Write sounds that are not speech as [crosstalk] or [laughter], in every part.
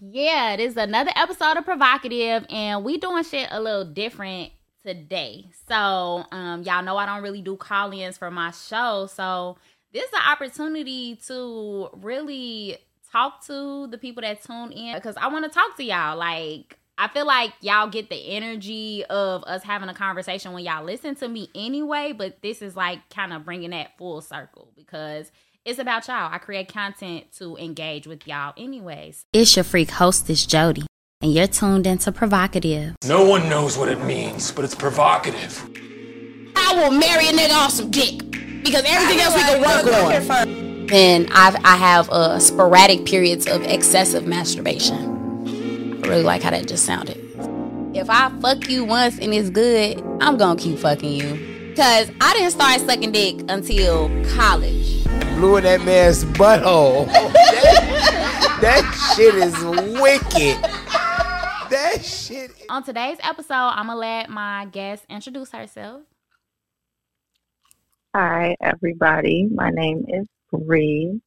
Yeah, this is another episode of Provocative, and we doing shit a little different today. So, um, y'all know I don't really do call-ins for my show, so this is an opportunity to really talk to the people that tune in because I want to talk to y'all. Like, I feel like y'all get the energy of us having a conversation when y'all listen to me anyway, but this is like kind of bringing that full circle because it's about y'all. I create content to engage with y'all anyways. It's your freak hostess, Jody, and you're tuned into Provocative. No one knows what it means, but it's provocative. I will marry a nigga off some dick because everything else we can work on. And I've, I have uh, sporadic periods of excessive masturbation. I really like how that just sounded. If I fuck you once and it's good, I'm gonna keep fucking you. Cause I didn't start sucking dick until college. Blew in that man's butthole. [laughs] that, that shit is wicked. That shit. On today's episode, I'm gonna let my guest introduce herself. Hi, everybody. My name is Bree.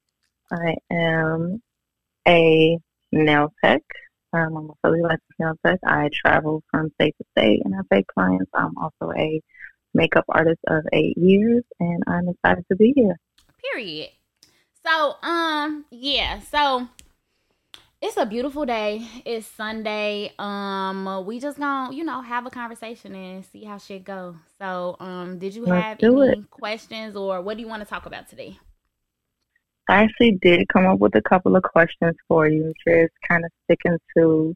I am a nail tech. Um, I'm a fully licensed nail tech. I travel from state to state and I take clients. I'm also a makeup artist of eight years and I'm excited to be here. Period. So, um, yeah, so it's a beautiful day. It's Sunday. Um, we just gonna, you know, have a conversation and see how shit go. So, um, did you have any it. questions or what do you want to talk about today? I actually did come up with a couple of questions for you, just kind of sticking to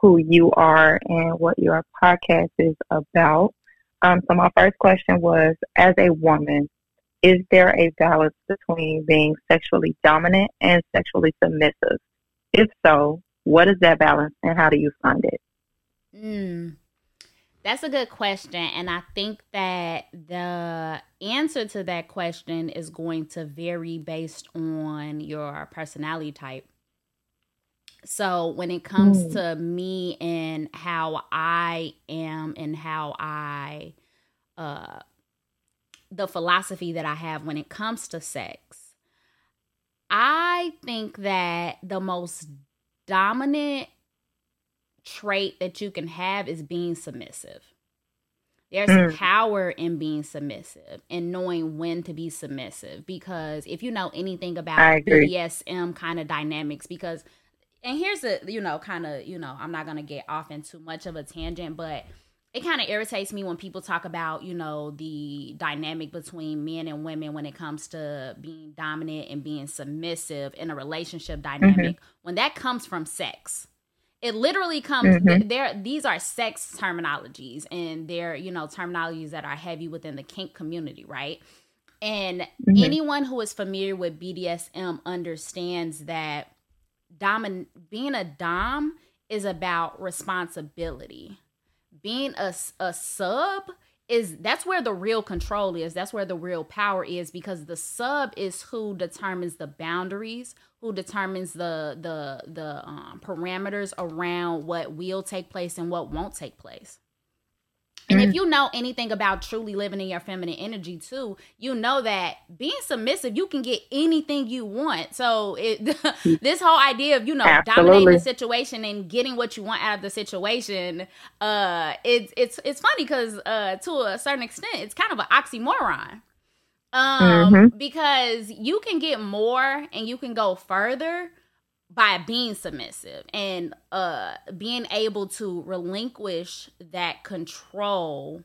who you are and what your podcast is about. Um, so my first question was, as a woman, is there a balance between being sexually dominant and sexually submissive? If so, what is that balance and how do you find it? Mm. That's a good question. And I think that the answer to that question is going to vary based on your personality type. So when it comes mm. to me and how I am and how I, uh, the philosophy that I have when it comes to sex, I think that the most dominant trait that you can have is being submissive. There's mm. power in being submissive and knowing when to be submissive because if you know anything about BDSM kind of dynamics, because and here's a you know kind of you know I'm not gonna get off into much of a tangent, but it kind of irritates me when people talk about you know the dynamic between men and women when it comes to being dominant and being submissive in a relationship dynamic mm-hmm. when that comes from sex it literally comes mm-hmm. there these are sex terminologies and they're you know terminologies that are heavy within the kink community right and mm-hmm. anyone who is familiar with bdsm understands that domin being a dom is about responsibility. Being a, a sub is that's where the real control is. That's where the real power is because the sub is who determines the boundaries who determines the the the um, parameters around what will take place and what won't take place and if mm. you know anything about truly living in your feminine energy too, you know that being submissive, you can get anything you want. So it, [laughs] this whole idea of you know Absolutely. dominating the situation and getting what you want out of the situation, uh, it's it's it's funny because uh, to a certain extent, it's kind of an oxymoron. Um, mm-hmm. because you can get more and you can go further by being submissive and uh being able to relinquish that control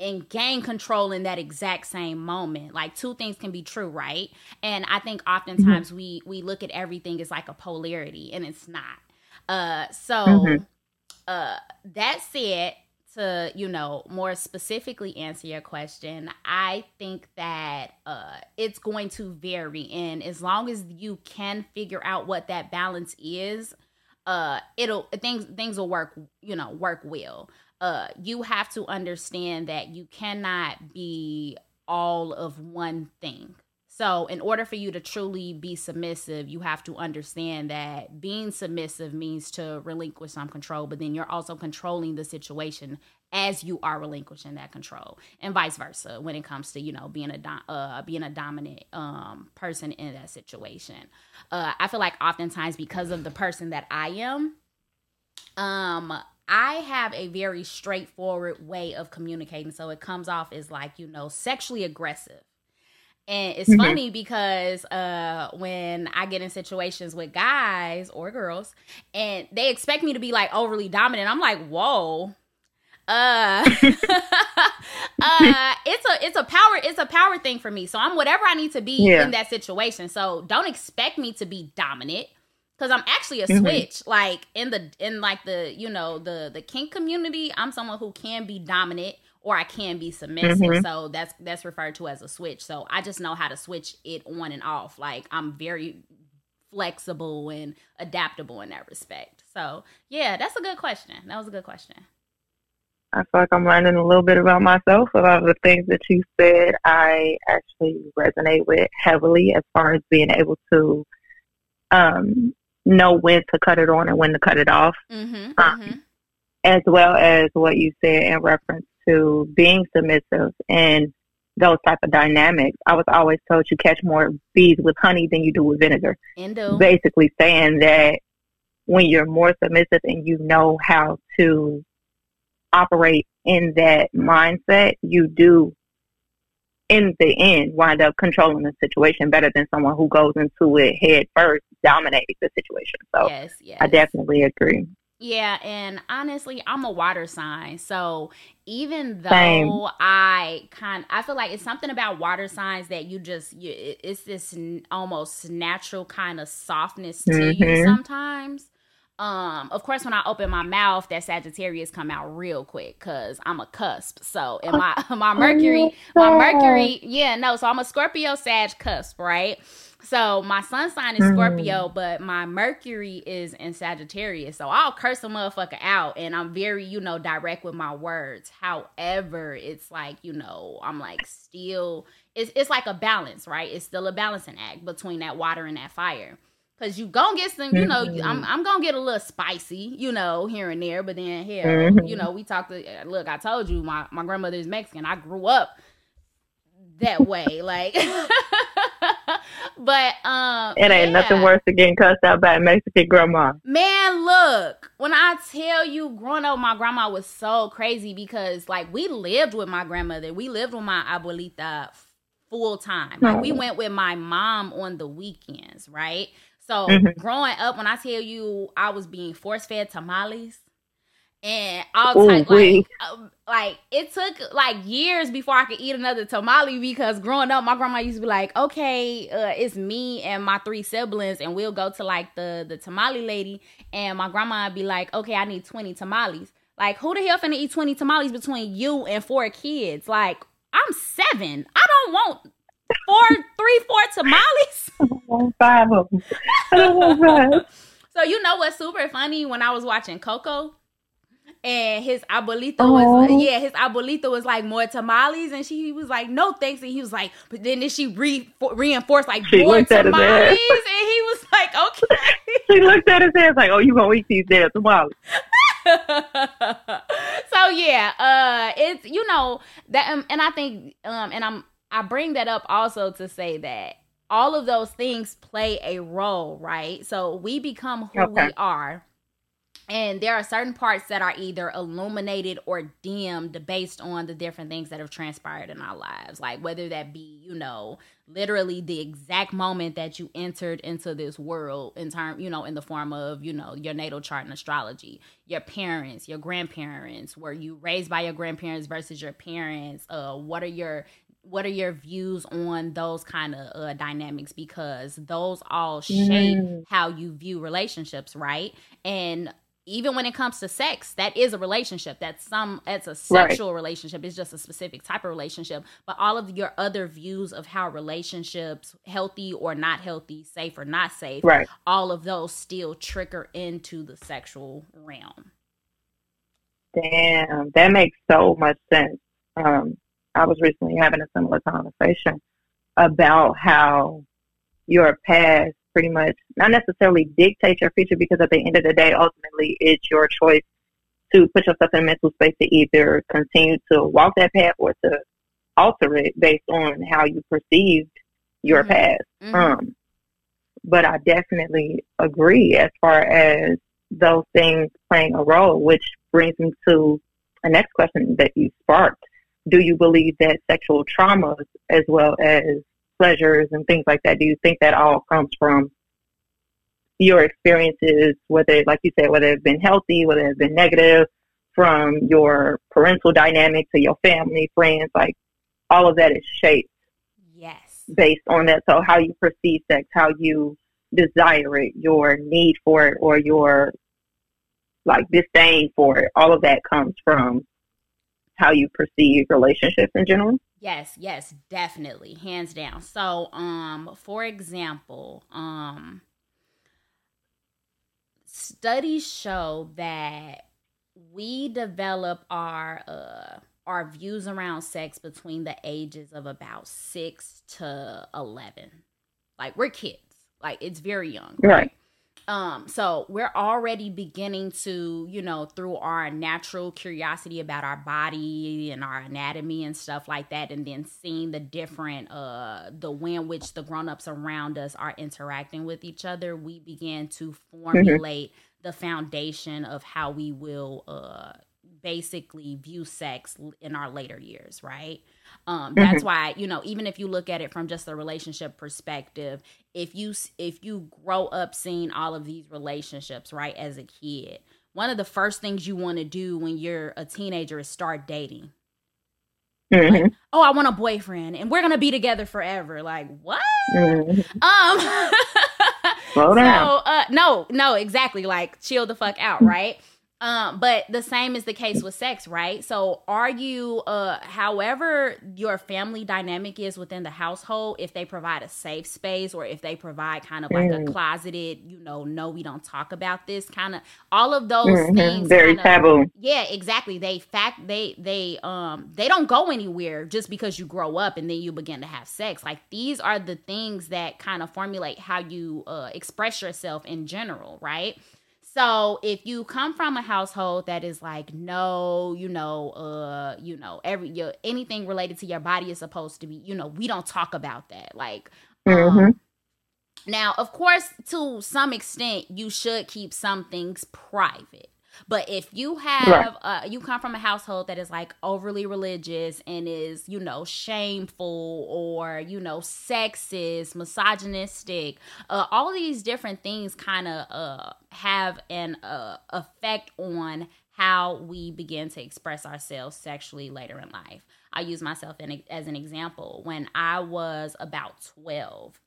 and gain control in that exact same moment like two things can be true right and i think oftentimes mm-hmm. we we look at everything as like a polarity and it's not uh so mm-hmm. uh that said to you know more specifically answer your question i think that uh it's going to vary. And as long as you can figure out what that balance is uh it'll things things will work you know work well. Uh you have to understand that you cannot be all of one thing So, in order for you to truly be submissive, you have to understand that being submissive means to relinquish some control, but then you're also controlling the situation as you are relinquishing that control, and vice versa when it comes to you know being a uh, being a dominant um, person in that situation. Uh, I feel like oftentimes because of the person that I am, um, I have a very straightforward way of communicating, so it comes off as like you know sexually aggressive and it's mm-hmm. funny because uh, when I get in situations with guys or girls and they expect me to be like overly dominant, I'm like, whoa. Uh, [laughs] uh, [laughs] it's a it's a power it's a power thing for me. So I'm whatever I need to be yeah. in that situation. So don't expect me to be dominant because I'm actually a mm-hmm. switch. Like in the in like the you know the the kink community, I'm someone who can be dominant or I can be submissive. Mm-hmm. So that's that's referred to as a switch. So I just know how to switch it on and off. Like I'm very flexible and adaptable in that respect. So yeah, that's a good question. That was a good question. I feel like I'm learning a little bit about myself. A lot of the things that you said, I actually resonate with heavily as far as being able to um, know when to cut it on and when to cut it off. Mm-hmm, um, mm-hmm. As well as what you said in reference to being submissive and those type of dynamics. I was always told you catch more bees with honey than you do with vinegar. Endo. Basically saying that when you're more submissive and you know how to operate in that mindset, you do in the end wind up controlling the situation better than someone who goes into it head first, dominating the situation. So yes, yes. I definitely agree. Yeah, and honestly, I'm a water sign. So even though Same. I kind I feel like it's something about water signs that you just you, it's this almost natural kind of softness to mm-hmm. you sometimes. Um, of course, when I open my mouth, that Sagittarius come out real quick because I'm a cusp. So, and [laughs] my [laughs] my Mercury, my Mercury, yeah, no. So I'm a Scorpio Sag cusp, right? So my sun sign is Scorpio, mm. but my Mercury is in Sagittarius. So I'll curse a motherfucker out, and I'm very, you know, direct with my words. However, it's like, you know, I'm like still, it's it's like a balance, right? It's still a balancing act between that water and that fire. Cause you gonna get some, you know, mm-hmm. I'm I'm gonna get a little spicy, you know, here and there. But then here, mm-hmm. you know, we talked. To, look, I told you, my my grandmother is Mexican. I grew up that way, like. [laughs] but um, it ain't yeah. nothing worse than getting cussed out by a Mexican grandma. Man, look, when I tell you, growing up, my grandma was so crazy because like we lived with my grandmother, we lived with my abuelita full time. Like we went with my mom on the weekends, right? So mm-hmm. growing up, when I tell you I was being force fed tamales and all type like um, like it took like years before I could eat another tamale because growing up my grandma used to be like okay uh, it's me and my three siblings and we'll go to like the the tamale lady and my grandma would be like okay I need 20 tamales. Like who the hell finna eat 20 tamales between you and four kids? Like I'm seven. I don't want four [laughs] three four tamales. [laughs] Five of them [laughs] so you know what's super funny? When I was watching Coco and his abuelito was yeah his abuelito was like more tamales. And she was like no thanks. And he was like but then, then she re- reinforced like she more tamales? And he was like okay. [laughs] She looked at his ass like oh you gonna eat these damn tamales? [laughs] So yeah uh it's you know that um, and i think um and i'm i bring that up also to say that all of those things play a role right? So we become who okay. we are and there are certain parts that are either illuminated or dimmed based on the different things that have transpired in our lives. Like whether that be you know literally the exact moment that you entered into this world in term you know in the form of you know your natal chart and astrology your parents your grandparents were you raised by your grandparents versus your parents? Uh what are your what are your views on those kind of uh, dynamics? Because those all shape mm. how you view relationships right? And even when it comes to sex that is a relationship. That's some it's a sexual right. relationship. It's just a specific type of relationship. But all of your other views of how relationships healthy or not healthy safe or not safe right. all of those still trigger into the sexual realm. Damn that makes so much sense. Um, i was recently having a similar conversation about how your past pretty much not necessarily dictate your future because at the end of the day, ultimately, it's your choice to put yourself in a mental space to either continue to walk that path or to alter it based on how you perceived your mm-hmm. past. Mm-hmm. Um, but I definitely agree as far as those things playing a role, which brings me to a next question that you sparked. Do you believe that sexual traumas as well as pleasures and things like that, do you think that all comes from your experiences, whether, like you said, whether it's been healthy, whether it's been negative, from your parental dynamic to your family, friends, like all of that is shaped. Yes. Based on that. So how you perceive sex, how you desire it, your need for it, or your like disdain for it, all of that comes from how you perceive relationships in general. Yes, yes, definitely, hands down. So, um, for example, um, studies show that we develop our uh our views around sex between the ages of about six to eleven. Like we're kids. Like it's very young. Right. right. Um, so we're already beginning to, you know, through our natural curiosity about our body and our anatomy and stuff like that, and then seeing the different uh the way in which the grown-ups around us are interacting with each other, we begin to mm-hmm. formulate mm-hmm. the foundation of how we will uh basically view sex in our later years, right? Um, that's mm-hmm. why you know even if you look at it from just a relationship perspective, if you if you grow up seeing all of these relationships right as a kid, one of the first things you want to do when you're a teenager is start dating. Mm-hmm. Like, oh, I want a boyfriend, and we're gonna be together forever. Like what? Mm-hmm. Um. [laughs] Slow down. So, uh, no, no, exactly. Like, chill the fuck out, right? Um, but the same is the case with sex, right? So are you uh however your family dynamic is within the household, if they provide a safe space or if they provide kind of like mm. a closeted, you know, no, we don't talk about this kind of all of those mm-hmm. things very kinda, taboo. Yeah, exactly. They fact they they um they don't go anywhere just because you grow up and then you begin to have sex. Like these are the things that kind of formulate how you uh express yourself in general, right? So if you come from a household that is like, no, you know, uh, you know, every your anything related to your body is supposed to be, you know, we don't talk about that. Like, mm-hmm. um, now, of course, to some extent, you should keep some things private. But if you have, right. uh, you come from a household that is like overly religious and is, you know, shameful or, you know, sexist, misogynistic, uh, all these different things kind of uh, have an uh, effect on how we begin to express ourselves sexually later in life. I use myself in, as an example. When I was about 12,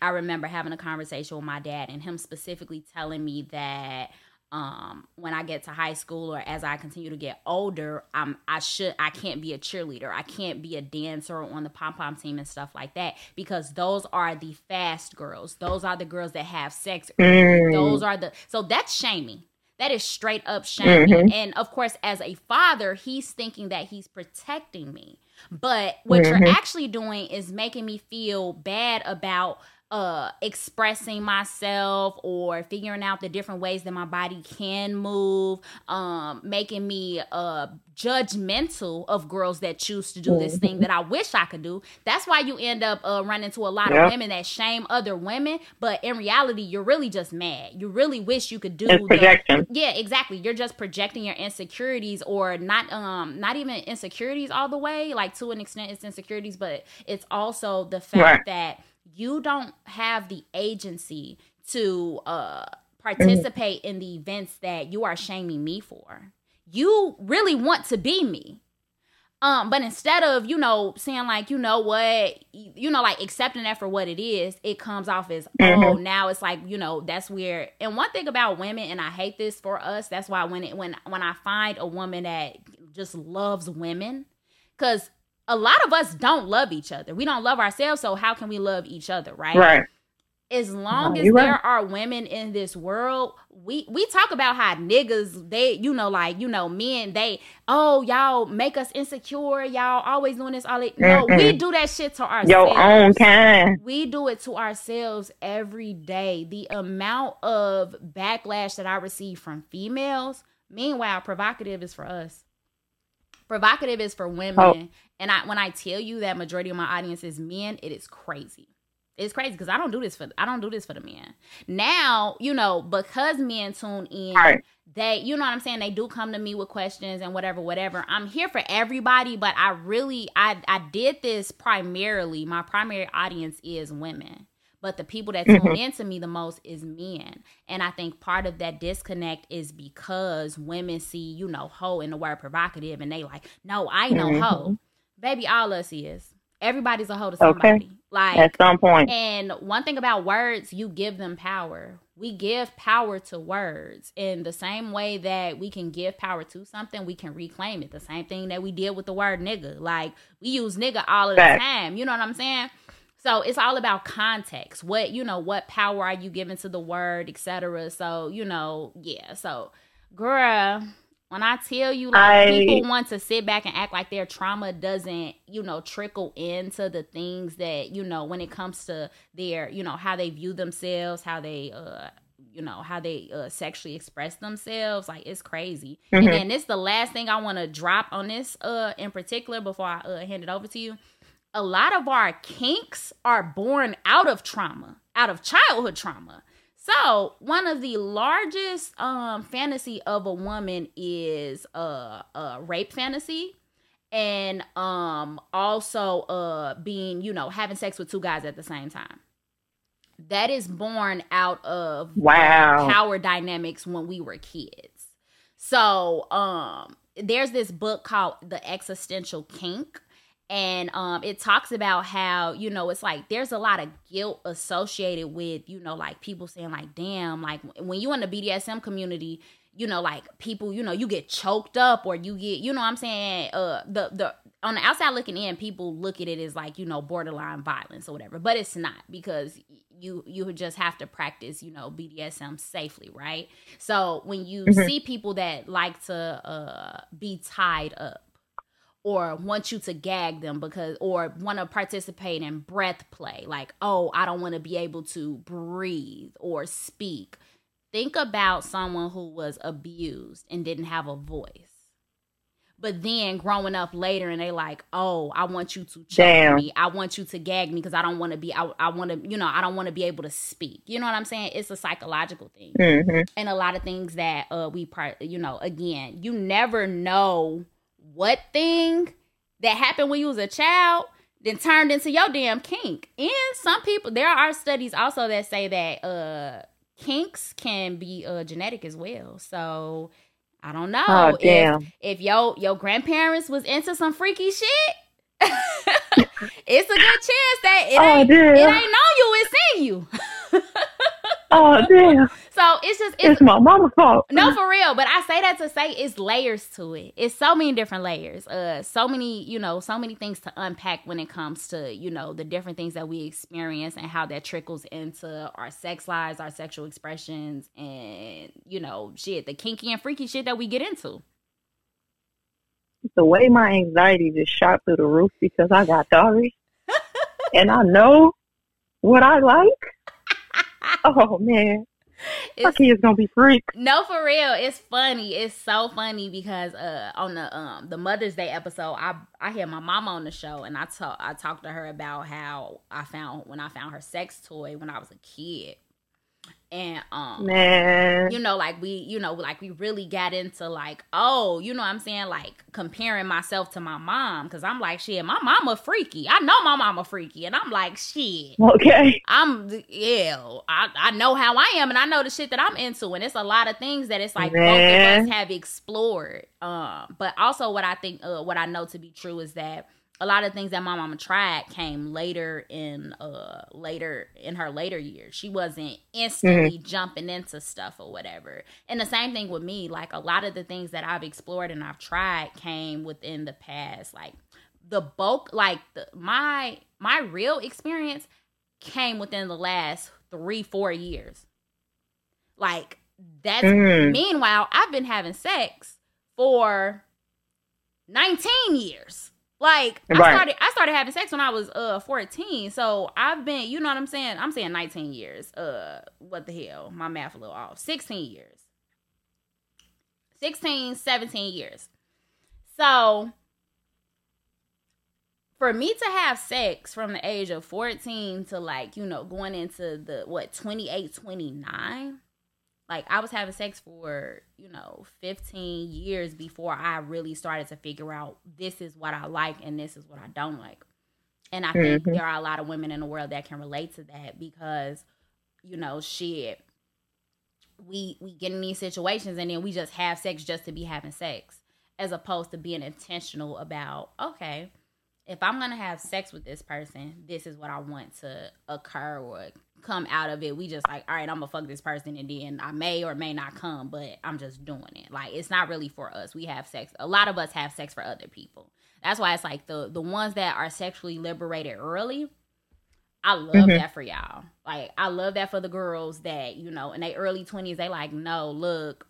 I remember having a conversation with my dad and him specifically telling me that um when i get to high school or as i continue to get older i'm i should i can't be a cheerleader i can't be a dancer on the pom pom team and stuff like that because those are the fast girls those are the girls that have sex mm. those are the so that's shaming that is straight up shaming mm-hmm. and of course as a father he's thinking that he's protecting me but what mm-hmm. you're actually doing is making me feel bad about uh expressing myself or figuring out the different ways that my body can move um making me uh judgmental of girls that choose to do this thing that I wish I could do. That's why you end up uh running into a lot yeah. of women that shame other women but in reality you're really just mad. You really wish you could do the, yeah exactly. You're just projecting your insecurities or not um not even insecurities all the way like to an extent it's insecurities but it's also the fact right. that you don't have the agency to uh, participate in the events that you are shaming me for. You really want to be me. Um, but instead of, you know, saying like, you know what, you know, like accepting that for what it is, it comes off as, oh, mm-hmm. now it's like, you know, that's weird. And one thing about women, and I hate this for us, that's why when it when when I find a woman that just loves women, because a lot of us don't love each other. We don't love ourselves, so how can we love each other, right? Right. as long as there right. are women in this world, we we talk about how niggas they you know like you know men they oh y'all make us insecure y'all always doing this all it no mm we do that shit to ourselves your own kind we do it to ourselves every day the amount of backlash that I receive from females meanwhile provocative is for us provocative is for women oh. and I when I tell you that majority of my audience is men it is crazy it's crazy because I don't do this for I don't do this for the men. Now, you know, because men tune in, right. they you know what I'm saying, they do come to me with questions and whatever, whatever. I'm here for everybody, but I really I I did this primarily. My primary audience is women. But the people that tune mm-hmm. into me the most is men. And I think part of that disconnect is because women see, you know, hoe in the word provocative and they like, no, I know mm-hmm. hoe. Baby, all us is. Everybody's a hoe to somebody. Okay. Like at some point. And one thing about words, you give them power. We give power to words in the same way that we can give power to something, we can reclaim it. The same thing that we did with the word nigga. Like we use nigga all of the time. You know what I'm saying? So it's all about context. What you know, what power are you giving to the word, etc. So you know, yeah. So, girl, when I tell you, like, I, people want to sit back and act like their trauma doesn't, you know, trickle into the things that, you know, when it comes to their, you know, how they view themselves, how they, uh, you know, how they uh, sexually express themselves, like it's crazy. Mm-hmm. And then this the last thing I want to drop on this, uh, in particular, before I uh, hand it over to you. A lot of our kinks are born out of trauma, out of childhood trauma. So one of the largest um fantasy of a woman is uh a rape fantasy and um also uh being, you know, having sex with two guys at the same time. That is born out of wow power dynamics when we were kids. So um there's this book called The Existential Kink and um it talks about how you know it's like there's a lot of guilt associated with you know like people saying like damn like when you in the BDSM community you know like people you know you get choked up or you get you know what I'm saying uh the the on the outside looking in people look at it as like you know borderline violence or whatever but it's not because you you just have to practice you know BDSM safely right so when you mm-hmm. see people that like to uh be tied up or want you to gag them because or want to participate in breath play like oh i don't want to be able to breathe or speak. Think about someone who was abused and didn't have a voice. But then growing up later and they like oh i want you to choke me. I want you to gag me because i don't want to be i, I want to you know i don't want to be able to speak. You know what i'm saying? It's a psychological thing. Mm-hmm. and a lot of things that uh we part you know again you never know what thing that happened when you was a child then turned into your damn kink. And some people, there are studies also that say that uh kinks can be uh genetic as well. So I don't know oh, if if your your grandparents was into some freaky shit. [laughs] it's a good chance that it, oh, ain't, it ain't know you, it's in you. [laughs] oh damn. So it's just it's, it's, my mama's fault. No, for real. But I say that to say it's layers to it. It's so many different layers. Uh, so many, you know, so many things to unpack when it comes to you know the different things that we experience and how that trickles into our sex lives, our sexual expressions, and you know, shit, the kinky and freaky shit that we get into. The way my anxiety just shot through the roof because I got Dory, [laughs] and I know what I like. Oh man [laughs] my kid's gonna be freaked. No, for real. It's funny. It's so funny because uh on the um the Mother's Day episode, I I had my mom on the show and I talk I talked to her about how I found when I found her sex toy when I was a kid and um Man. you know like we you know like we really got into like oh you know i'm saying? Like comparing myself to my mom. Because i'm like shit my mama freaky. I know my mama freaky. And i'm like shit. Okay. I'm yeah i, I know how i am and i know the shit that i'm into. And it's a lot of things that it's like Man. both of us have explored. Um but also what i think uh, what i know to be true is that a lot of things that my mama tried came later in uh later in her later years. She wasn't instantly mm-hmm. jumping into stuff or whatever. And the same thing with me, like a lot of the things that I've explored and I've tried came within the past like the bulk like the, my my real experience came within the last three, four years. Like that's Mm. meanwhile, I've been having sex for 19 years. Like I started I started having sex when I was uh 14. So I've been, you know what I'm saying? I'm saying 19 years. Uh what the hell? My math a little off. 16 years. 16, 17 years. So for me to have sex from the age of 14 to like, you know, going into the what 28, 29, like I was having sex for, you know, 15 years before I really started to figure out this is what I like and this is what I don't like. And I think Mhm. there are a lot of women in the world that can relate to that because, you know, shit, we we get in these situations and then we just have sex just to be having sex as opposed to being intentional about okay if i'm gonna have sex with this person this is what i want to occur or come out of it we just like all right i'm gonna fuck this person and then i may or may not come but i'm just doing it like it's not really for us we have sex a lot of us have sex for other people that's why it's like the the ones that are sexually liberated early I love Mhm. that for y'all. Like I love that for the girls that, you know, in their early 20s they like, "No, look,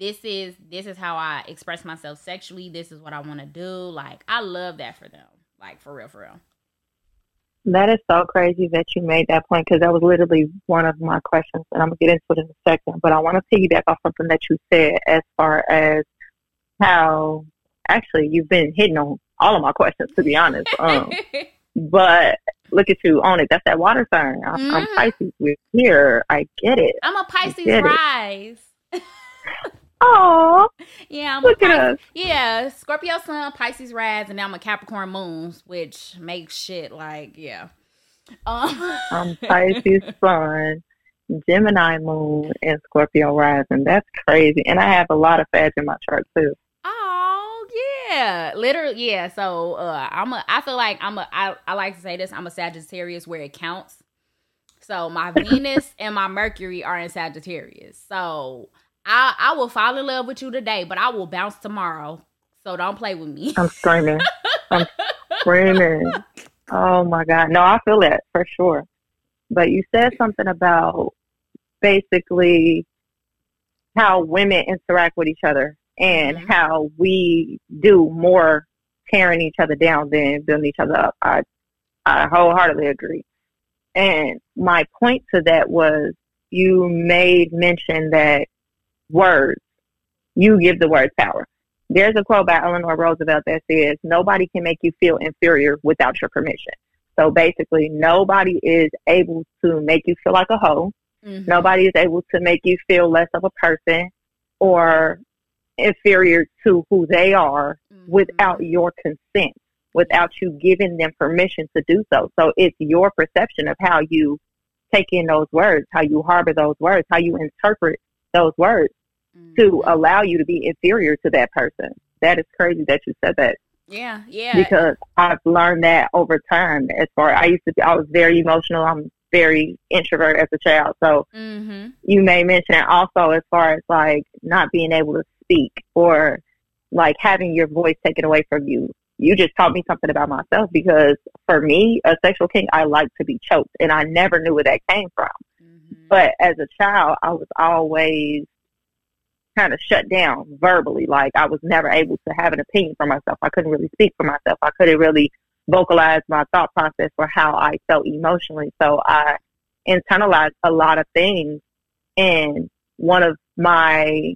this is this is how I express myself sexually. This is what I want to do." Like I love that for them. Like for real, for real. That is so crazy that you made that point because that was literally one of my questions, and I'm gonna get into it in a second. But I want to piggyback off something that you said as far as how actually you've been hitting on all of my questions, to be honest. Um, [laughs] but look at you on it. That's that water sign. I'm, I'm Mhm. Pisces. We're here. I get it. I'm a Pisces rise. [laughs] Oh, Yeah, I'm look a at us. Yeah, Scorpio Sun, Pisces rise, and now I'm a Capricorn moons, which makes shit like yeah. Um, I'm [laughs] Pisces Sun, Gemini Moon, and Scorpio Rising. That's crazy. And I have a lot of fads in my chart too. Oh yeah, literally yeah. So uh, I'm a. I feel like I'm a. I, I like to say this. I'm a Sagittarius where it counts. So my [laughs] Venus and my Mercury are in Sagittarius. So I I will fall in love with you today, but I will bounce tomorrow. So don't play with me. [laughs] I'm screaming. I'm [laughs] screaming. Oh my God. No, I feel that for sure. But you said something about basically how women interact with each other and Mhm. how we do more tearing each other down than building each other up. I I wholeheartedly agree. And my point to that was you made mention that words, you give the words power. There's a quote by Eleanor Roosevelt that says, nobody can make you feel inferior without your permission. So basically, nobody is able to make you feel like a hoe. Mhm. Nobody is able to make you feel less of a person or inferior to who they are Mhm. without your consent, without you giving them permission to do so. So it's your perception of how you take in those words, how you harbor those words, how you interpret those words to Mhm. allow you to be inferior to that person. That is crazy that you said that yeah, yeah. because I've learned that over time. As far I used to, be, I was very emotional. I'm very introvert as a child. So mm-hmm. you may mention it also as far as like not being able to speak or like having your voice taken away from you. You just taught me something about myself because for me, a sexual king, I like to be choked and I never knew where that came from. Mm-hmm. But as a child, I was always kind of shut down verbally. Like I was never able to have an opinion for myself. I couldn't really speak for myself. I couldn't really vocalize my thought process for how I felt emotionally. So I internalized a lot of things. And one of my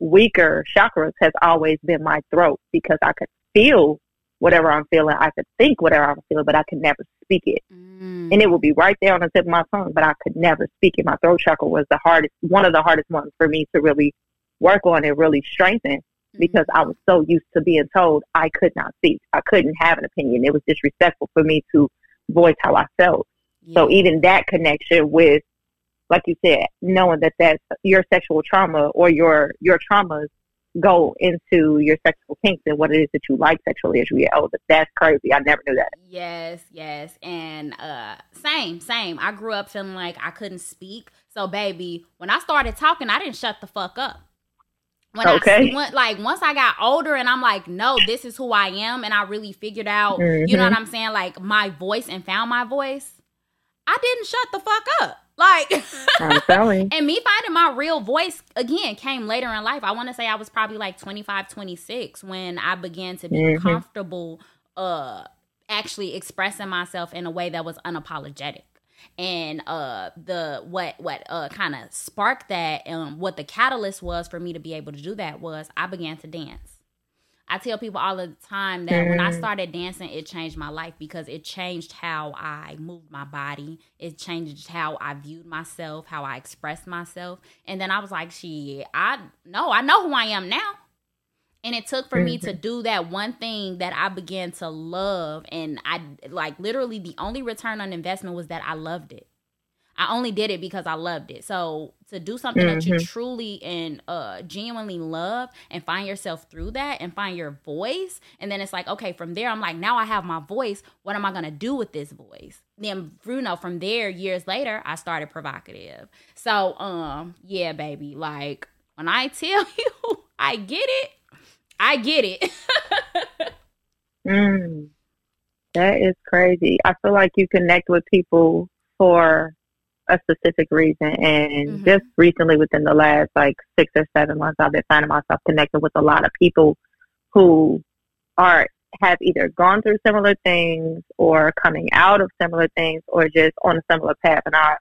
weaker chakras has always been my throat because I could feel whatever I'm feeling. I could think whatever I'm feeling, but I could never speak it Mm. and it would be right there on the tip of my tongue, but I could never speak it. My throat chakra was the hardest, one of the hardest ones for me to really work on and really strengthen because I was so used to being told I could not speak. I couldn't have an opinion. It was disrespectful for me to voice how I felt. So even that connection with, like you said, knowing that that's your sexual trauma or your, your traumas go into your sexual kinks and what it is that you like sexually as you get older. That's crazy. I never knew that. Yes, yes. And uh same, same. I grew up feeling like I couldn't speak. So baby, when I started talking, I didn't shut the fuck up. When Okay. I went like once I got older and I'm like, no, this is who I am and I really figured out, you know what I'm saying, like my voice and found my voice. I didn't shut the fuck up. Like, I'm telling. [laughs] and me finding my real voice again came later in life. I want to say I was probably like 25, 26 when I began to be Mhm. comfortable uh actually expressing myself in a way that was unapologetic. And uh the what what uh kind of sparked that um what the catalyst was for me to be able to do that was I began to dance. I tell people all the time that when I Mm. started dancing, it changed my life because it changed how I moved my body. It changed how I viewed myself, how I expressed myself. And then I was like, shit, I know, I know who I am now. And it took for me to do that one thing that I began to love. And I like literally the only return on investment was that I loved it. I only did it because I loved it. So to do something that you truly and uh genuinely love and find yourself through that and find your voice, and then it's like, okay, from there I'm like, now I have my voice. What am I gonna do with this voice? Then you know, from there, years later, I started provocative. So um, yeah, baby, like when I [laughs] tell you I get it, I get it. [laughs] Mm, that is crazy. I feel like you connect with people for a specific reason. And Mhm. just recently, within the last like six or seven months, I've been finding myself connected with a lot of people who are have either gone through similar things or coming out of similar things or just on a similar path. And I,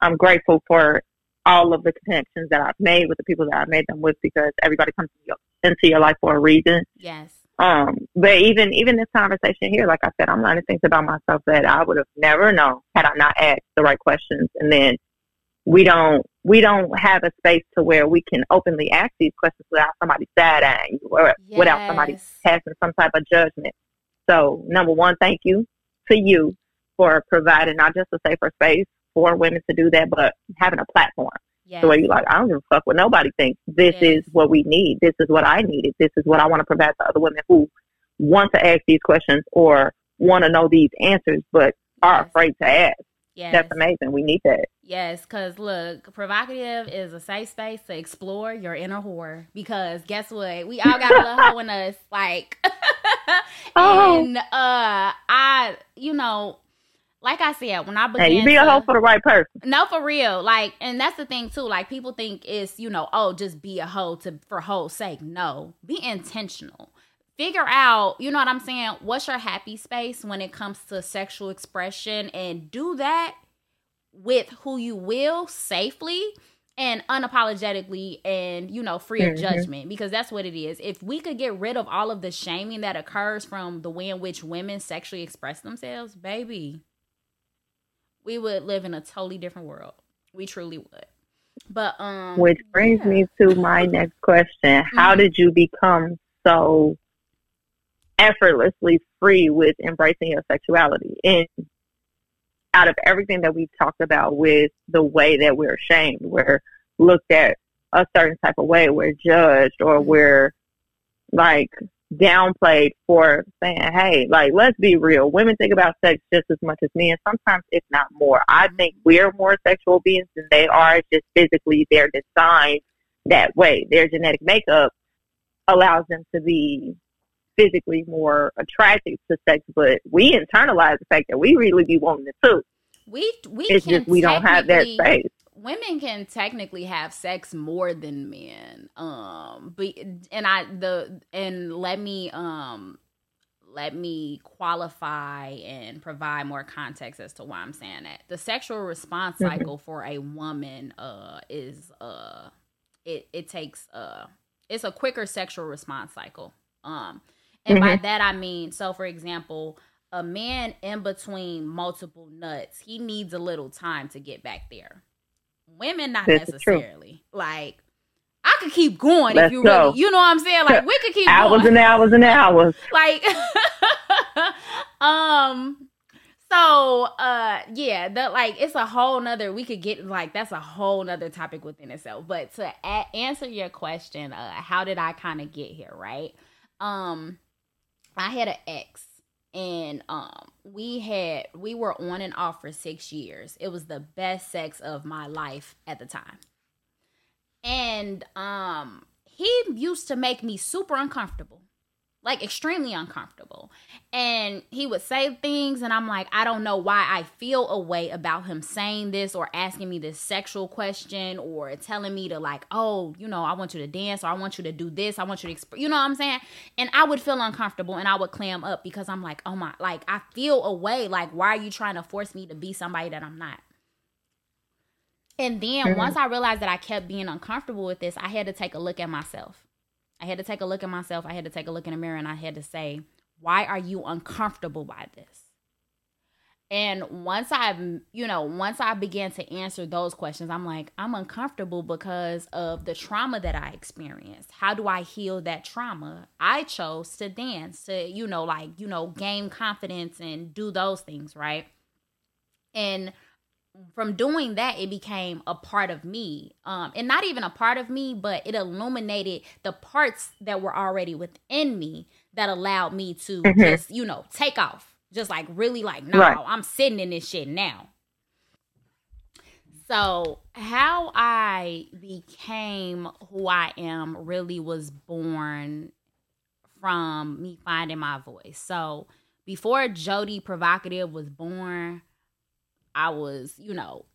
I'm grateful for all of the connections that I've made with the people that I've made them with because everybody comes into your, into your life for a reason. yes. Um, but even even this conversation here, like I said, I'm learning things about myself that I would have never known had I not asked the right questions. And then we don't we don't have a space to where we can openly ask these questions without somebody side eyeing you or without somebody Yes. passing some type of judgment. So number one, thank you to you for providing not just a safer space for women to do that, but having a platform Yes. the way you like, I don't give a fuck what nobody thinks. This Yes. is what we need. This is what I needed. This is what I want to provide to other women who want to ask these questions or want to know these answers, but are Yes. afraid to ask. Yes. That's amazing. We need that. Yes, because look, provocative is a safe space to explore your inner whore. Because guess what? We all got a little hoe in us. Like, [laughs] Oh. and uh, I, you know, like I said, when I began Hey, you be a hoe for the right person. no, for real. Like, and that's the thing too. Like, people think it's you know, oh, just be a hoe to for hoe's sake. No, be intentional. Figure out, you know what I'm saying? What's your happy space when it comes to sexual expression, and do that with who you will safely and unapologetically and you know free of Mhm. judgment because that's what it is if we could get rid of all of the shaming that occurs from the way in which women sexually express themselves baby we would live in a totally different world we truly would but um Which brings yeah. me to my next question. How Mhm. did you become so effortlessly free with embracing your sexuality? And out of everything that we've talked about with the way that we're shamed, we're looked at a certain type of way, we're judged or Mhm. we're like downplayed for saying, hey, like, let's be real. Women think about sex just as much as men, sometimes if not more. I think we're more sexual beings than they are, just physically they're designed that way. Their genetic makeup allows them to be physically more attracted to sex, but we internalize the fact that we really be wanting it too. we we It's just we don't have that space. Women can technically have sex more than men. Um but and i the and let me um let me qualify and provide more context as to why i'm saying that. The sexual response Mhm. cycle for a woman uh is uh it it takes uh it's a quicker sexual response cycle. Um and by that i mean so for example a man in between multiple nuts he needs a little time to get back there women not necessarily. Like i could keep going if Let's you go. really you know what i'm saying? Like we could keep Hours going. and hours and hours. [laughs] like [laughs] um so uh yeah the like it's a whole nother we could get like that's a whole nother topic within itself. But to a- answer your question uh how did i kind of get here right? Um i had an ex and um we had we were on and off for six years. It was the best sex of my life at the time. And um he used to make me super uncomfortable like extremely uncomfortable. And he would say things, and I'm like, I don't know why I feel a way about him saying this or asking me this sexual question or telling me to, like, oh, you know, I want you to dance or I want you to do this. I want you to, exp-, you know what I'm saying? And I would feel uncomfortable and I would clam up because I'm like, oh my, like, I feel a way. Like, why are you trying to force me to be somebody that I'm not? And then mm-hmm. once I realized that I kept being uncomfortable with this, I had to take a look at myself. I had to take a look at myself. I had to take a look in the mirror and I had to say, why are you uncomfortable by this? And once I, you know, once I began to answer those questions, I'm like, I'm uncomfortable because of the trauma that I experienced. How do I heal that trauma? I chose to dance, to, you know, like, you know, gain confidence and do those things, right? And from doing that it became a part of me um and not even a part of me but it illuminated the parts that were already within me that allowed me to mm-hmm. just you know take off just like really like no right. i'm sitting in this shit now so how i became who i am really was born from me finding my voice so before jody provocative was born I was, you know,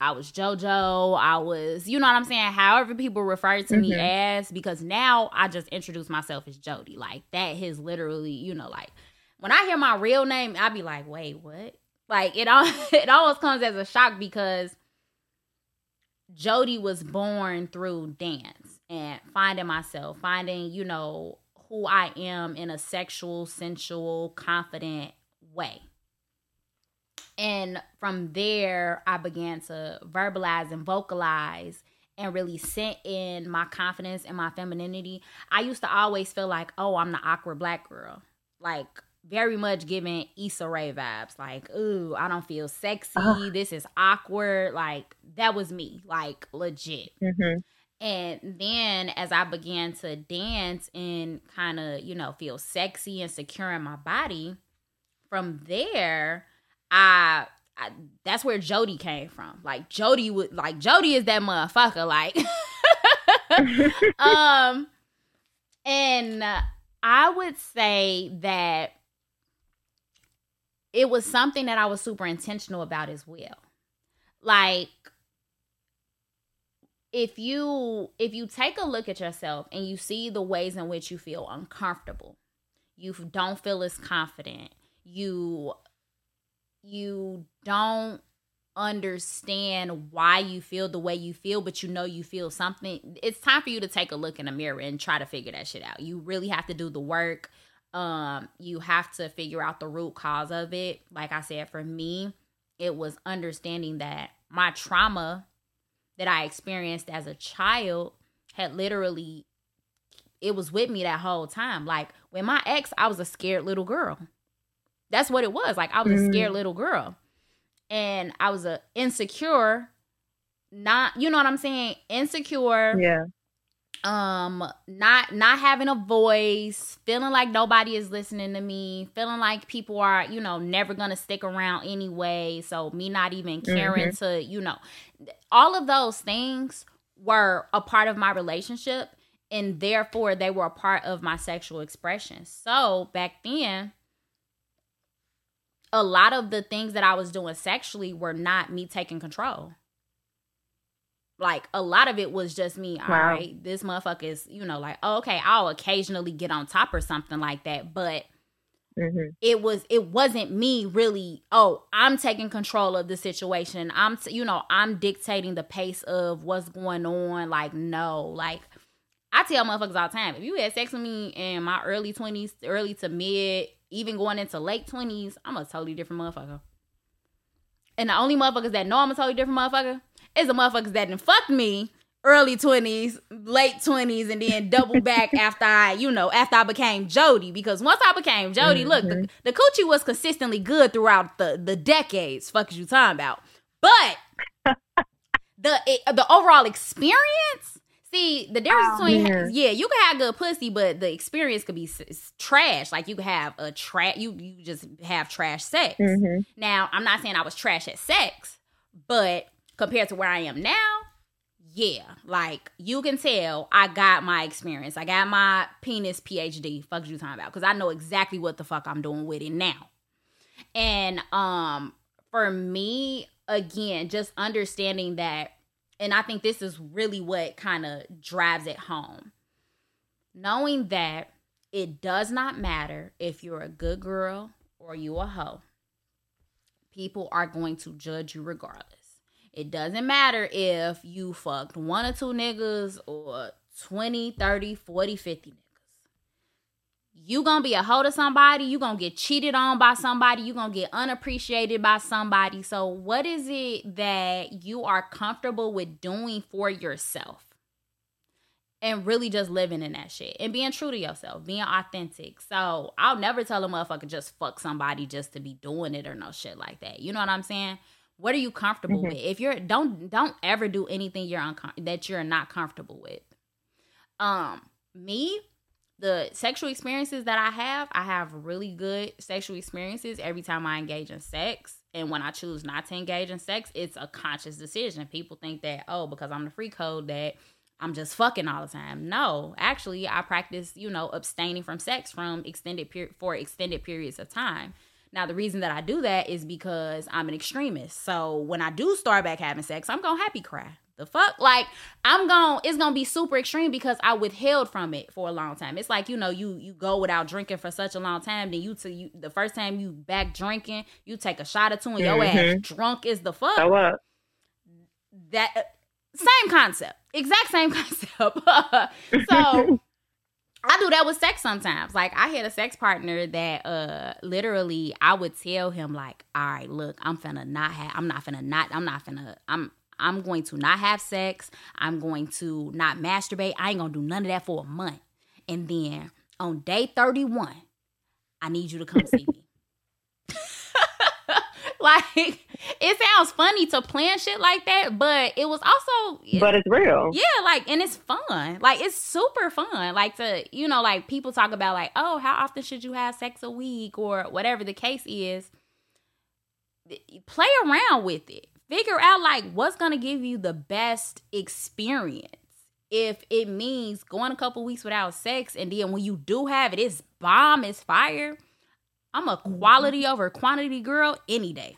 I was JoJo. I was, you know what I'm saying? However people refer to mm-hmm. me as, because now I just introduce myself as Jody. Like that has literally, you know, like when I hear my real name, I be like, wait, what? Like it all [laughs] it always comes as a shock because Jody was born through dance and finding myself, finding, you know, who I am in a sexual, sensual, confident way. And from there, I began to verbalize and vocalize and really sent in my confidence and my femininity. I used to always feel like, oh, I'm the awkward black girl. Like, very much giving Issa Rae vibes. Like, ooh, I don't feel sexy. This is awkward. Like, that was me. Like, legit. Mm-hmm. And then as I began to dance and kind of, you know, feel sexy and secure in my body, from there, I, I that's where Jody came from. Like Jody would like Jody is that motherfucker. Like, [laughs] um, and I would say that it was something that I was super intentional about as well. Like if you if you take a look at yourself and you see the ways in which you feel uncomfortable, you don't feel as confident, you you don't understand why you feel the way you feel, but you know you feel something, it's time for you to take a look in the mirror and try to figure that shit out. You really have to do the work. Um, you have to figure out the root cause of it. Like I said, for me, it was understanding that my trauma that I experienced as a child had literally it was with me that whole time. Like when my ex, I was a scared little girl. That's what it was. Like I was mm-hmm. a scared little girl. And I was a insecure, not you know what I'm saying? Insecure. Yeah. Um, not not having a voice, feeling like nobody is listening to me, feeling like people are, you know, never gonna stick around anyway. So me not even caring mm-hmm. to, you know, all of those things were a part of my relationship and therefore they were a part of my sexual expression. So back then, a lot of the things that I was doing sexually were not me taking control. Like a lot of it was just me, all wow. right, this motherfucker is, you know, like, oh, okay, I'll occasionally get on top or something like that. But mm-hmm. it was it wasn't me really, oh, I'm taking control of the situation. I'm t- you know, I'm dictating the pace of what's going on. Like, no, like I tell motherfuckers all the time, if you had sex with me in my early 20s, early to mid even going into late 20s, I'm a totally different motherfucker. And the only motherfuckers that know I'm a totally different motherfucker is the motherfuckers that didn't fuck me early 20s, late 20s, and then double back [laughs] after I, you know, after I became Jody. Because once I became Jody, mm-hmm. look, the, mm-hmm. the coochie was consistently good throughout the, the decades. Fuck is you talking about? But [laughs] the it, the overall experience See, the difference oh, between man. yeah, you can have good pussy, but the experience could be s- trash. Like you could have a trash, you you just have trash sex. Mm-hmm. Now, I'm not saying I was trash at sex, but compared to where I am now, yeah, like you can tell I got my experience. I got my penis PhD. Fuck you talking about? Because I know exactly what the fuck I'm doing with it now. And um for me, again, just understanding that, and I think this is really what kind of drives it home. Knowing that it does not matter if you're a good girl or you a hoe. People are going to judge you regardless. It doesn't matter if you fucked one or two niggas or 20, 30, 40, 50 niggas. You gonna be a hoe to somebody, you gonna get cheated on by somebody, you gonna get unappreciated by somebody. So what is it that you are comfortable with doing for yourself? and really just living in that shit and being true to yourself, being authentic. So I'll never tell a motherfucker just fuck somebody just to be doing it or no shit like that. You know what I'm saying? What are you comfortable mm-hmm. with? If you're don't don't ever do anything you're uncom- that you're not comfortable with. Um, me, the sexual experiences that I have, I have really good sexual experiences every time I engage in sex. And when I choose not to engage in sex, it's a conscious decision. People think that, oh, because I'm the free code that I'm just fucking all the time. No, actually, I practice, you know, abstaining from sex from extended period for extended periods of time. Now, the reason that I do that is because I'm an extremist. So when I do start back having sex, I'm gonna happy cry. The fuck, like I'm gonna It's gonna be super extreme because I withheld from it for a long time. It's like you know, you you go without drinking for such a long time. Then you to you the first time you back drinking, you take a shot or two, and mm-hmm. your ass drunk is the fuck. So what? That same concept, exact same [laughs] concept. [laughs] so I do that with sex sometimes. Like I had a sex partner that uh literally I would tell him like, all right, look, I'm finna not have I'm not finna not I'm not finna I'm I'm going to not have sex. I'm going to not masturbate. I ain't gonna do none of that for a month. And then on day 31, I need you to come see me. [laughs] [laughs] like it sounds funny to plan shit like that, but it was also But it's real. Yeah, like and it's fun. Like it's super fun. Like to you know, like people talk about like, oh, how often should you have sex a week or whatever the case is. Play around with it. Figure out like what's gonna give you the best experience. If it means going a couple weeks without sex and then when you do have it, it's bomb, it's fire I'm a mm-hmm. quality over quantity girl any day.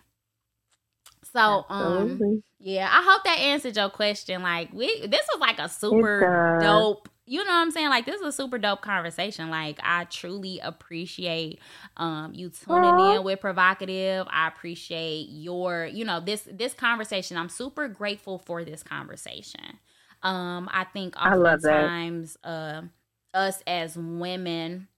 So um yeah, I hope that answered your question. Like we this was like a super dope you know what I'm saying? Like this is a super dope conversation. Like I truly appreciate um you tuning Aww. in with provocative. I appreciate your, you know, this this conversation. I'm super grateful for this conversation. Um I think oftentimes uh us as women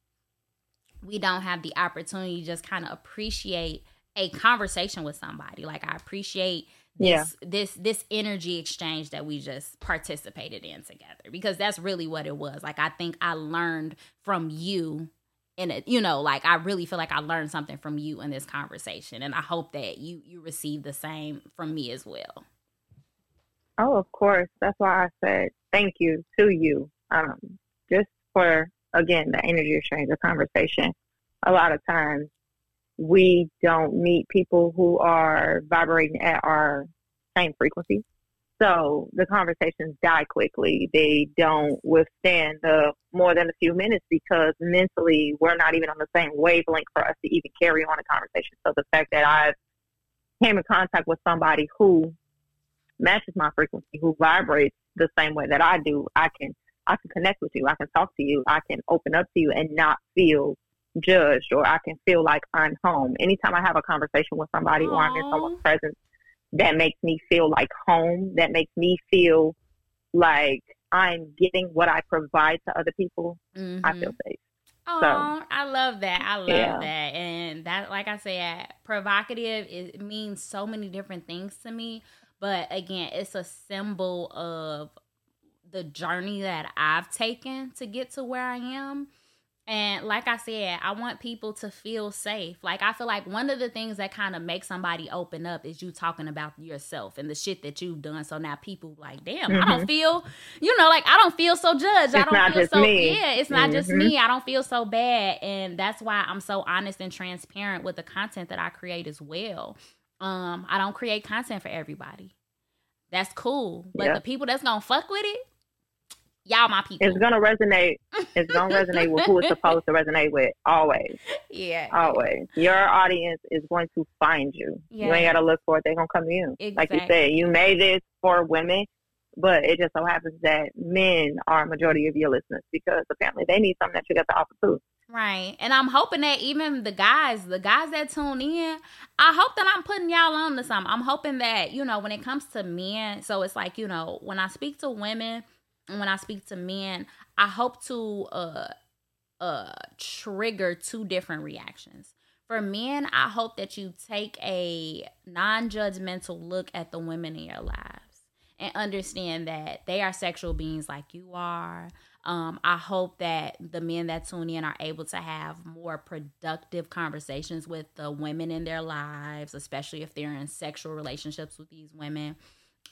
we don't have the opportunity to just kind of appreciate a conversation with somebody. Like I appreciate this yeah. this this energy exchange that we just participated in together because that's really what it was. Like I think I learned from you in it, you know, like I really feel like I learned something from you in this conversation and I hope that you you receive the same from me as well. Oh, of course. That's why I said thank you to you. Um just for again, the energy exchange, the conversation, a lot of times we don't meet people who are vibrating at our same frequency. So the conversations die quickly. They don't withstand the more than a few minutes because mentally we're not even on the same wavelength for us to even carry on a conversation. So the fact that I've came in contact with somebody who matches my frequency, who vibrates the same way that I do, I can I can connect with you. I can talk to you. I can open up to you and not feel judged or I can feel like I'm home. Anytime I have a conversation with somebody Aww. or I'm in someone's presence, that makes me feel like home. That makes me feel like I'm getting what I provide to other people. Mm-hmm. I feel safe. Oh, so, I love that. I love yeah. that. And that, like I said, provocative, it means so many different things to me. But again, it's a symbol of the journey that I've taken to get to where I am. And like I said, I want people to feel safe. Like I feel like one of the things that kind of makes somebody open up is you talking about yourself and the shit that you've done. So now people like, damn, mm-hmm. I don't mm-hmm. feel, you know, like I don't feel so judged. It's I don't feel so me. yeah, it's not mm-hmm. just me. I don't feel so bad. And that's why I'm so honest and transparent with the content that I create as well. Um, I don't create content for everybody That's cool. But Yeah. the people that's gonna fuck with it, y'all my people. It's gonna resonate. It's gonna resonate with who it's [laughs] supposed to resonate with. Always, yeah. always. Your audience is going to find you. You ain't gotta look for it. They're gonna come to you. Like you Exactly. said, you made this for women, but it just so happens that men are a majority of your listeners because apparently they need something that you got to offer too. Right. And I'm hoping that even the guys, the guys that tune in, I hope that I'm putting y'all on to something. I'm hoping that, you know, when it comes to men, so it's like, you know, when I speak to women when I speak to men, I hope to uh uh trigger two different reactions. For men, I hope that you take a non-judgmental look at the women in your lives and understand that they are sexual beings like you are. Um, I hope that the men that tune in are able to have more productive conversations with the women in their lives, especially if they're in sexual relationships with these women.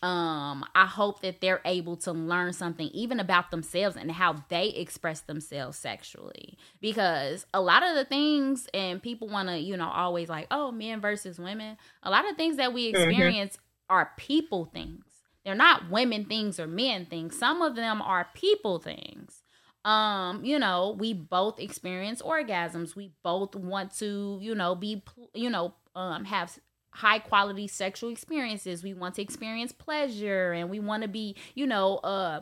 Um, I hope that they're able to learn something even about themselves and how they express themselves sexually. Because a lot of the things, and people want to, you know, always like, oh, men versus women. A lot of things that we experience are people things. They're not women things or men things. Some of them are people things. Um, you know, we both experience orgasms. We both want to, you know, be, you know, um, have high quality sexual experiences. We want to experience pleasure and we want to be, you know, uh,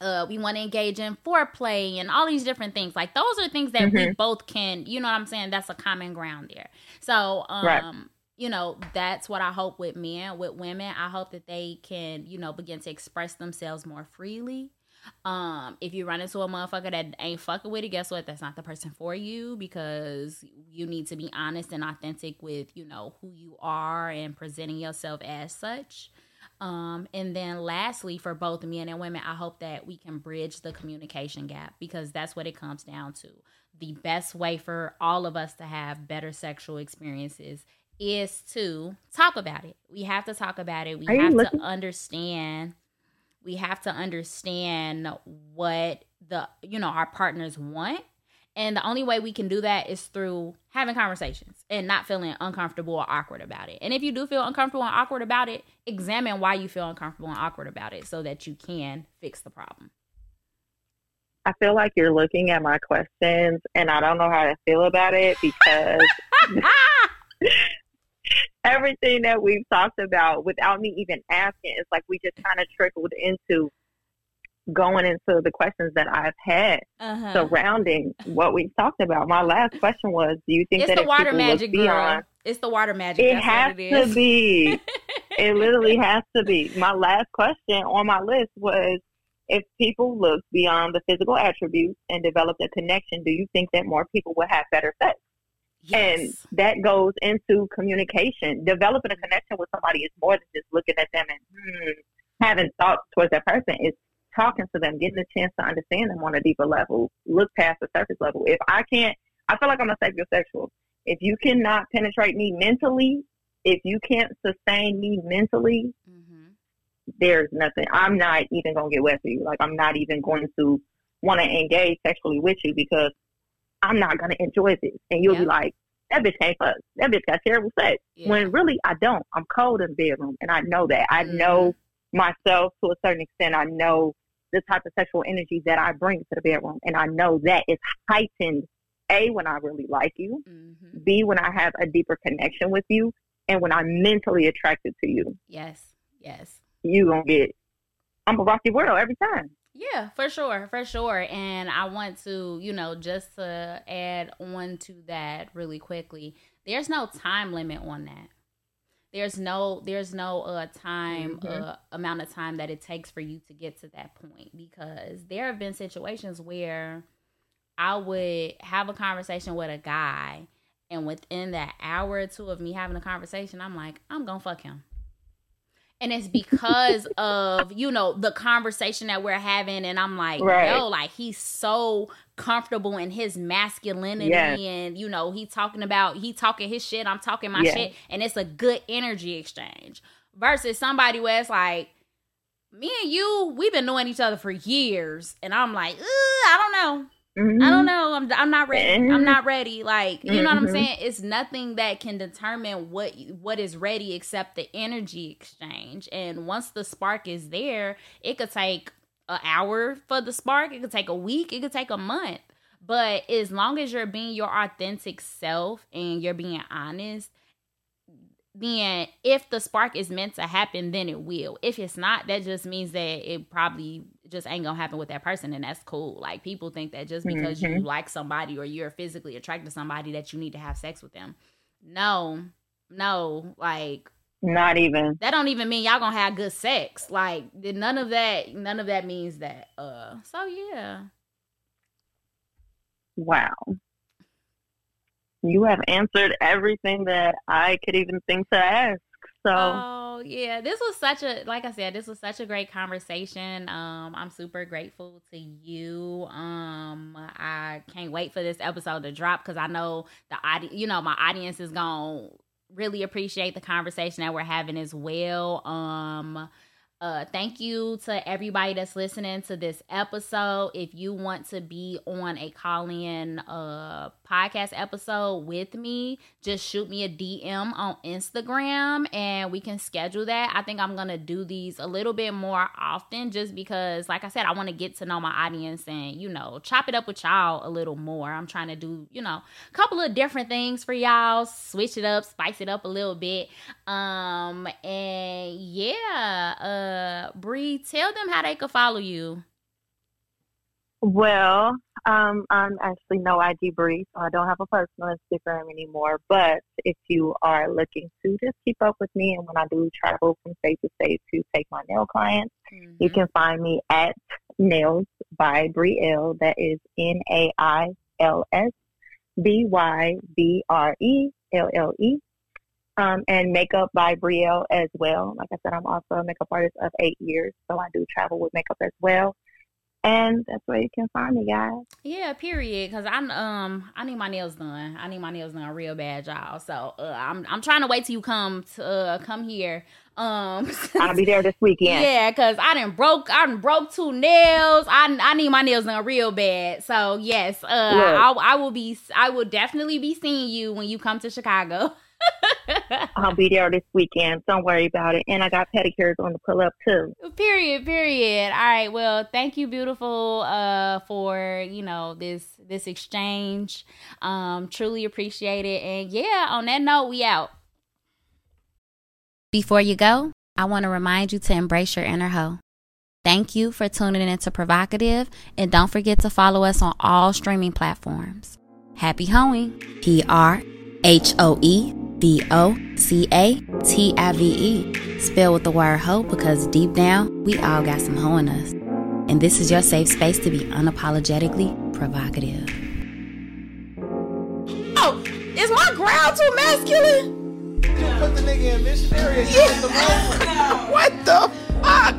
uh, we want to engage in foreplay and all these different things. Like those are things that we both can, you know what I'm saying? That's a common ground there. So, um, Right. you know, that's what I hope with men, with women. I hope that they can, you know, begin to express themselves more freely. Um, if you run into a motherfucker that ain't fucking with it, guess what? That's not the person for you because you need to be honest and authentic with, you know, who you are and presenting yourself as such. Um, and then lastly, for both men and women, I hope that we can bridge the communication gap because that's what it comes down to. The best way for all of us to have better sexual experiences is to talk about it. We have to talk about it. We Are have to understand we have to understand what the you know our partners want. And the only way we can do that is through having conversations and not feeling uncomfortable or awkward about it. And if you do feel uncomfortable and awkward about it examine why you feel uncomfortable and awkward about it so that you can fix the problem. I feel like you're looking at my questions and I don't know how to feel about it because [laughs] [laughs] everything that we've talked about without me even asking, it's like we just kind of trickled into going into the questions that I've had uh-huh. surrounding what we've talked about. My last question was, do you think it's that the water magic girl beyond, it's the water magic it has it to be. [laughs] it literally has to be. My last question on my list was if people look beyond the physical attributes and develop a connection, do you think that more people will have better sex? And that goes into communication. Developing a connection with somebody is more than just looking at them and hmm, having thoughts towards that person. It's talking to them, getting a chance to understand them on a deeper level, look past the surface level. If I can't, I feel like I'm a sapiosexual. If you cannot penetrate me mentally, if you can't sustain me mentally, Mhm. there's nothing. I'm not even gonna get wet for you. Like I'm not even going to want to engage sexually with you because I'm not gonna enjoy this. And you'll be like, that bitch can't fuck. That bitch got terrible sex. Yeah. When really I don't. I'm cold in the bedroom, and I know that. I Mhm. know myself to a certain extent. I know the type of sexual energy that I bring to the bedroom, and I know that is heightened. A when I really like you. Mhm. B when I have a deeper connection with you, and when I'm mentally attracted to you yes yes you gonna get I'm a rocky world every time. Yeah, for sure, for sure. And I want to, you know, just to add on to that really quickly. There's no time limit on that. There's no there's no uh time Mhm. uh amount of time that it takes for you to get to that point because there have been situations where I would have a conversation with a guy and within that hour or two of me having a conversation, I'm like, I'm gonna fuck him. And it's because of, you know, the conversation that we're having. And I'm like, Right. yo, like he's so comfortable in his masculinity. Yes. And, you know, he talking about, he talking his shit, I'm talking my Yes. shit. And it's a good energy exchange versus somebody where it's like, me and you, we've been knowing each other for years. And I'm like, I don't know. Mm-hmm. I don't know. I'm I'm not ready. I'm mm-hmm. not ready. Like you mm-hmm. know what I'm mm-hmm. saying? It's nothing that can determine what what is ready except the energy exchange. And once the spark is there, it could take an hour for the spark. It could take a week. It could take a month. But as long as you're being your authentic self and you're being honest, then if the spark is meant to happen, then it will. If it's not, that just means that it probably just ain't gonna happen with that person, and that's cool. Like people think that just because mm-hmm. you like somebody or you're physically attracted to somebody that you need to have sex with them. No, no, like not even that don't even mean y'all gonna have good sex. Like none of that, none of that means that. Uh, so yeah. Wow you have answered everything that I could even think to ask. So Oh yeah, this was such a like I said, this was such a great conversation. Um I'm super grateful to you. Um I can't wait for this episode to drop cuz I know the audience, you know, my audience is to really appreciate the conversation that we're having as well. Um uh, thank you to everybody that's listening to this episode. If you want to be on a call in uh, podcast episode with me, just shoot me a DM on Instagram and we can schedule that. I think I'm going to do these a little bit more often just because, like I said, I want to get to know my audience and, you know, chop it up with y'all a little more. I'm trying to do, you know, a couple of different things for y'all, switch it up, spice it up a little bit. Um, and yeah, uh, Bree, tell them how they could follow you. Well, um, I'm actually no IG Bree, so I don't have a personal Instagram anymore. But if you are looking to just keep up with me, and when I do travel from state to state to take my nail clients, mm-hmm. you can find me at Nails by Brielle. That is N A I L S B Y B R E L L E um, and makeup by Brielle as well. Like I said, I'm also a makeup artist of eight years, so I do travel with makeup as well. And that's where you can find me, guys. Yeah, period. Cause I'm um I need my nails done. I need my nails done real bad, y'all. So uh, I'm I'm trying to wait till you come to uh, come here. Um, [laughs] I'll be there this weekend. Yeah, cause I didn't broke I didn't broke two nails. I I need my nails done real bad. So yes, uh, I, I will be I will definitely be seeing you when you come to Chicago. [laughs] I'll be there this weekend. Don't worry about it. And I got pedicures on the pull up too. Period. Period. All right. Well, thank you, beautiful, uh, for you know this this exchange. Um, truly appreciate it. And yeah, on that note, we out. Before you go, I want to remind you to embrace your inner hoe. Thank you for tuning into Provocative, and don't forget to follow us on all streaming platforms. Happy hoeing. P R H O E V O C A T I V E. Spell with the word hoe because deep down, we all got some hoe in us. And this is your safe space to be unapologetically provocative. Oh, is my growl too masculine? put the nigga in missionary yeah. the what the fuck?